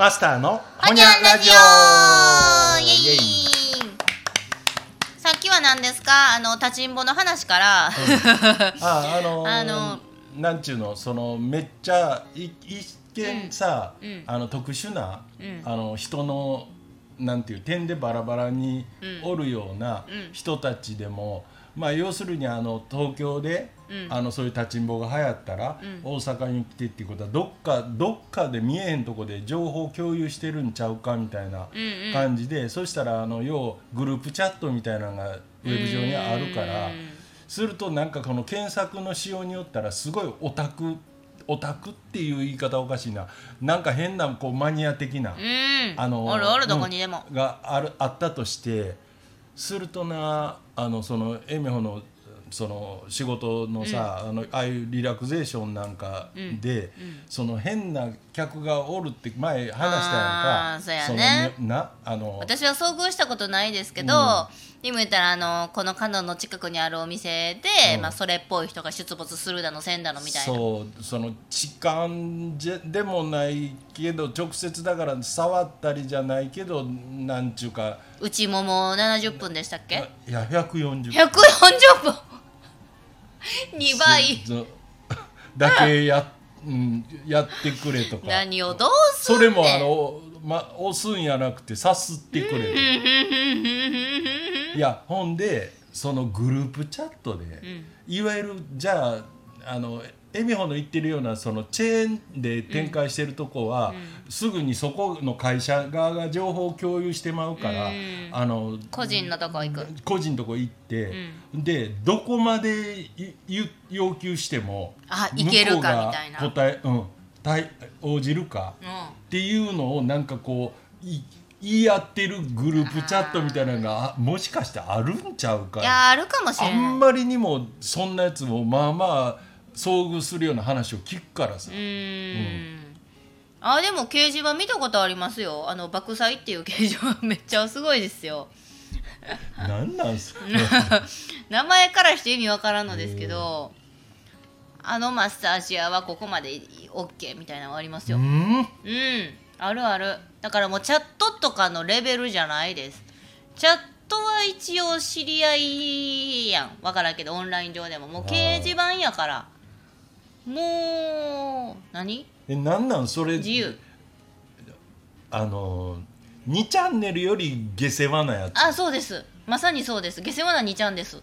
マスターのほにゃラジオさっきは何ですか？あの立ちんぼの話から、ああのー あのなんちゅうの？そのめっちゃい一見さ、うん。うん。あの特殊な、うん。あの人のなんていう点でバラバラにうん。おるようなうん。人たちでも、まあ要するにあの東京で、うんあのそういう立ちんぼが流行ったら、うん。大阪に来てっていうことはどっかどっかで見えへんとこで情報共有してるんちゃうかみたいなうんうん。感じで、そしたらあの要グループチャットみたいなのがウェブ上にあるから。うん。するとなんかこの検索の仕様によったらすごいオタクオタクっていう言い方おかしいな。なんか変なこうマニア的な、うん。あのあるあるどこにでも、があるあったとしてするとなあのそのエミホのその仕事のさ、あのああいうリラクゼーションなんかで、その変な客がおるって前話したやんか。あーそうやね。そのなあの私は遭遇したことないですけど、うん。でも言ったらあのこのカノンの近くにあるお店で、うん。まあ、それっぽい人が出没するだのせんだのみたいな。そうその痴漢じゃでもないけど直接だから触ったりじゃないけどなんちゅうか。内もも70分でしたっけ？いや140 140分 2倍。ずだけや,、うん、やってくれとか。何をどうすんそれもあの、ま、押すんやなくてさすってくれといやほんでそのグループチャットで、いわゆるじゃああのエミホの言ってるようなそのチェーンで展開してるとこは、すぐにそこの会社側が情報を共有してまうから、うん。あの個人のとこ行く。個人のとこ行って、でどこまで要求してもあいけるかみたいな。向こうが答え、うん、対応じるかうっていうのをなんかこうい言い合ってるグループチャットみたいなのがあもしかしてあるんちゃうかんいやあるかもしあれない。んまりにもそんなやつもまあまあ遭遇するような話を聞くからさ。う、ーん。あでも掲示板見たことありますよ。あの爆災っていう掲示板めっちゃすごいですよ。なんなんすか。名前からして意味わからんのですけどあのマッサージ屋はここまで OK みたいなのありますよ。うん。うん。あるある。だからもうチャットとかのレベルじゃないです。チャットは一応知り合いやん。わからんけどオンライン上でも。もう掲示板やからもう何？えなんなん？それ。自由。あの2チャンネルより下世話なやあそうです。まさにそうです。下世話な2ちゃんです。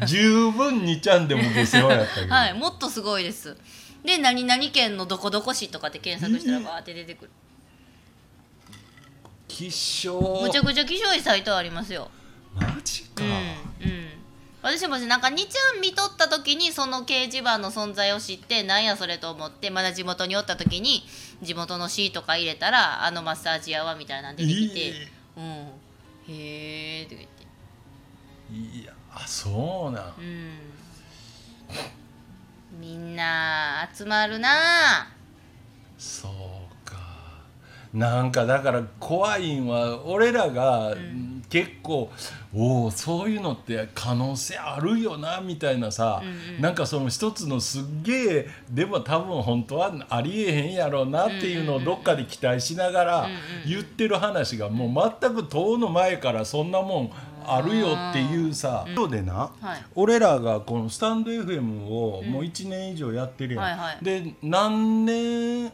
つ 十分2チャンでも下世話やったけど、はいもっとすごいです。で何々県のどこどこ市とかって検索したらバーって出てくる。希少むちゃくちゃ気象いサイトありますよ私もなんか2ちゃん見とった時にその掲示板の存在を知ってなんやそれと思ってまだ地元におった時に地元の市とか入れたらあのマッサージ屋はみたいなん出てきてうん。へえとか言って。いやあそうなん。うん。みんな集まるな。そうか。なんかだから怖いんは俺らが結構、おおそういうのって可能性あるよなみたいなさ、うんうん。なんかその一つのすっげえでも多分本当はありえへんやろうなっていうのをどっかで期待しながらうんうん言ってる話がもう全く遠の前からそんなもんあるよっていうさ、そうでな、はい。俺らがこのスタンド FM をもう1年以上やってるやん、はいはい。で何年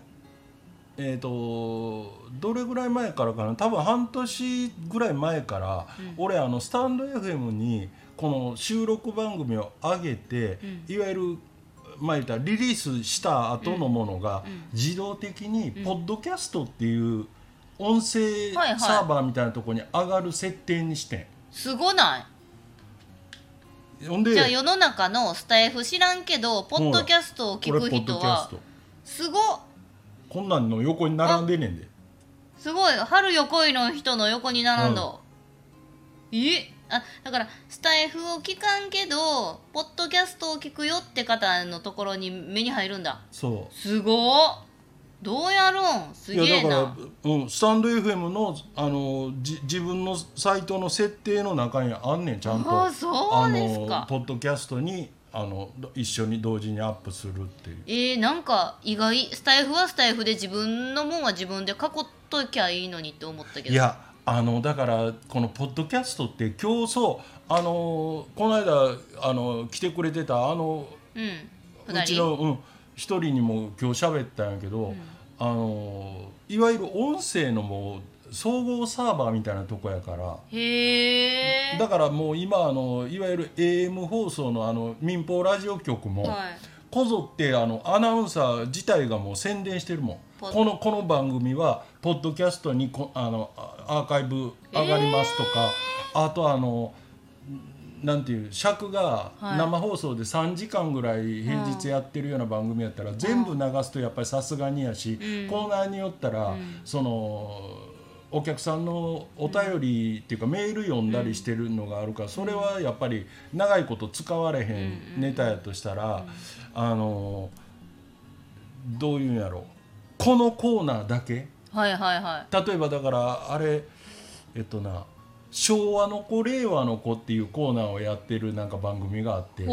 えー、とどれぐらい前からかな。多分半年ぐらい前から、俺あのスタンド FM にこの収録番組を上げて、いわゆるまあ言ったらリリースした後のものが、自動的にポッドキャストっていう音声サーバーみたいなところに上がる設定にしてすごない？じゃあ世の中のスタイフ知らんけどポッドキャストを聞く人はすごっ。こんなんの横に並んでんねんですごい。春よ恋の人の横に並んだ、え？あだからスタイフを聞かんけどポッドキャストを聞くよって方のところに目に入るんだ。そう。すごっ。どうやるんすげえいやだからな、うん、スタンド FM のあのじ自分のサイトの設定の中にあんねんちゃんと。あそうですか。あのポッドキャストにあの一緒に同時にアップするっていう。えー、なんか意外。スタイフはスタイフで自分のもんは自分で囲っときゃいいのにって思ったけど。いやあのだからこのポッドキャストって今日そうあのこの間あの来てくれてたあのうんうちのうん一人にも今日喋ったんやけど、あのいわゆる音声のもう総合サーバーみたいなとこやから。へえ。だからもう今あのいわゆる AM 放送のあの民放ラジオ局も、はい。こぞってあのアナウンサー自体がもう宣伝してるもんこのこの番組はポッドキャストにこあのあアーカイブ上がりますとか、あとあのなんていう尺がはい。生放送で3時間ぐらい平日やってるような番組やったら、全部流すとやっぱりさすがにやし、うん。コーナーによったら、うん。そのお客さんのお便りっていうか、メール読んだりしてるのがあるから、それはやっぱり長いこと使われへんネタやとしたら、あのどういうんやろこのコーナーだけ？はいはいはい。例えばだからあれえっとな昭和の子令和の子っていうコーナーをやってるなんか番組があって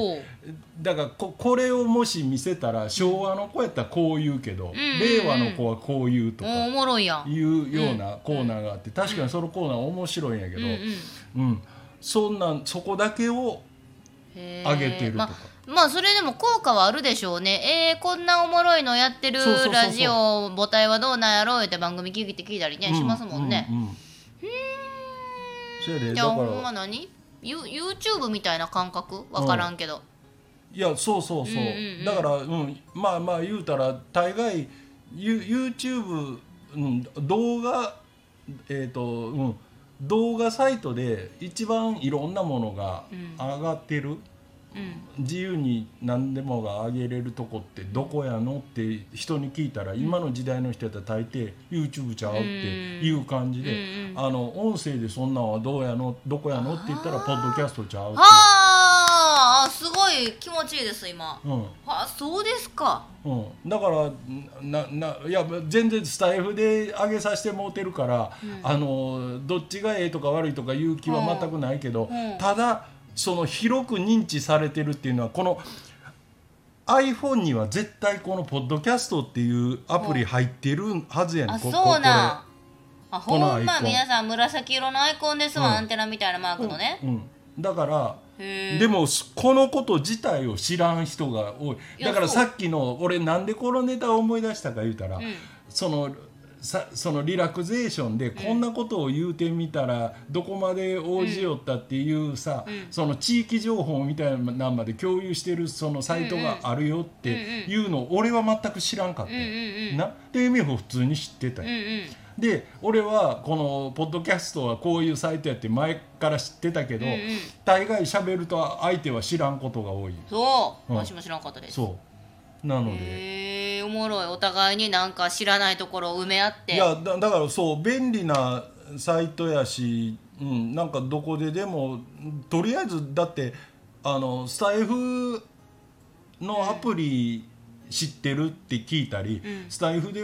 だからここれをもし見せたら昭和の子やったらこう言うけど、ん令和の子はこう言うとかおおもろいやん。いうようなコーナーがあって確かにそのコーナー面白いんやけど、うんうんうん。そんなんそこだけをへ上げてるとか。ままあそれでも効果はあるでしょうね。えー、こんなおもろいのやってるラジオ母体はどうなんやろうって番組聞いて聞いたりね、しますもんね、うううん。じゃあほんまら何？ユ YouTube みたいな感覚？わからんけど、いやそうそうそう,、うんうんうん。だから、うん、まあまあ言うたら大概ユ YouTube、うん、動画えっ、とうん。動画サイトで一番いろんなものがうん。上がってる、うん自由に何でもが上げれるとこってどこやのって人に聞いたら、今の時代の人やったら大抵 YouTube ちゃうっていう感じで、うんうんあの音声でそんなんはどうやのどこやのって言ったらポッドキャストちゃうってはあすごい気持ちいいです今。うん。はあそうですか。うん、だからなないや全然スタイフで上げさせてもうてるから、あのどっちがええとか悪いとかいう気は全くないけど、うん。ただその広く認知されてるっていうのはこの iPhone には絶対このポッドキャストっていうアプリ入ってるはずやねん。あこそうなん。あほんま皆さん紫色のアイコンですわ、うん。アンテナみたいなマークのね、うん、だからでもこのこと自体を知らん人が多い。だからさっきの俺なんでこのネタを思い出したか言うたら、ん。そのさそのリラクゼーションでこんなことを言うてみたらどこまで応じよったっていうさ、その地域情報みたいなのまで共有してるそのサイトがあるよっていうのを俺は全く知らんかったよ、うんうんうん。な。で由美穂普通に知ってたよ、うんうん。で俺はこのポッドキャストはこういうサイトやって前から知ってたけど、うんうん。大概喋ると相手は知らんことが多い。そう、うん。私も知らんかったです。そうなので、へえおもろい。お互いになんか知らないところを埋め合って。いやだだからそう便利なサイトやし、うん、なんかどこででもとりあえずだってあのスタイフのアプリ知ってるって聞いたり、うん。スタイフで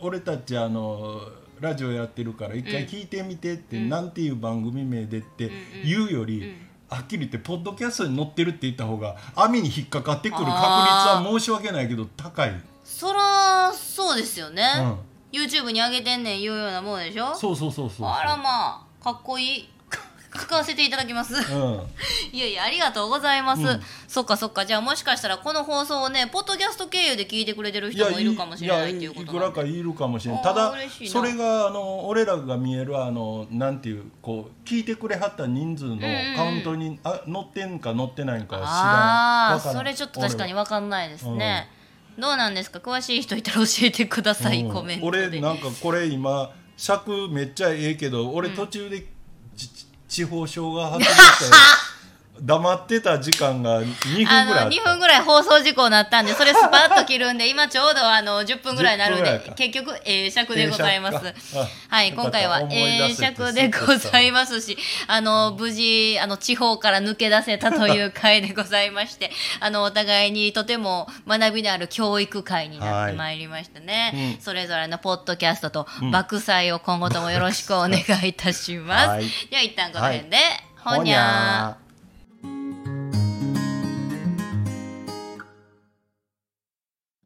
俺たちあのラジオやってるから一回聞いてみてって、なんていう番組名でって言うより、はっきり言ってポッドキャストに載ってるって言った方が網に引っかかってくる確率は申し訳ないけど高い。そらそうですよね、う YouTube に上げてんねん言うようなもんでしょ？そうそうそうそう。あらまあかっこいい使わせていただきます。うん。いやいやありがとうございます、うん。そっかそっか。じゃあもしかしたらこの放送をねポッドキャスト経由で聞いてくれてる人もいるかもしれないっていうこといくらかいるかもしれない。ただそれがあの俺らが見えるあのなんていうこう聞いてくれはった人数のカウントに、あ載ってんか載ってないんかは知らんあそれちょっと確かに分かんないですね、どうなんですか？詳しい人いたら教えてください、うん。コメントで。俺なんかこれ今尺めっちゃええけど俺途中で、ちち地方症が発表した黙ってた時間が2分ぐらいあのあった2分ぐらい放送事故になったんでそれスパッと切るんで今ちょうどあの10分ぐらいになるん10分ぐらいかで結局ええ尺でございます。はい今回はええ尺でございますしあの無事あの地方から抜け出せたという回でございまして あのお互いにとても学びのある教育会になってまいりましたね、うん。それぞれのポッドキャストと爆祭を今後ともよろしくお願いいたします、はい。では一旦この辺で、はいほにゃー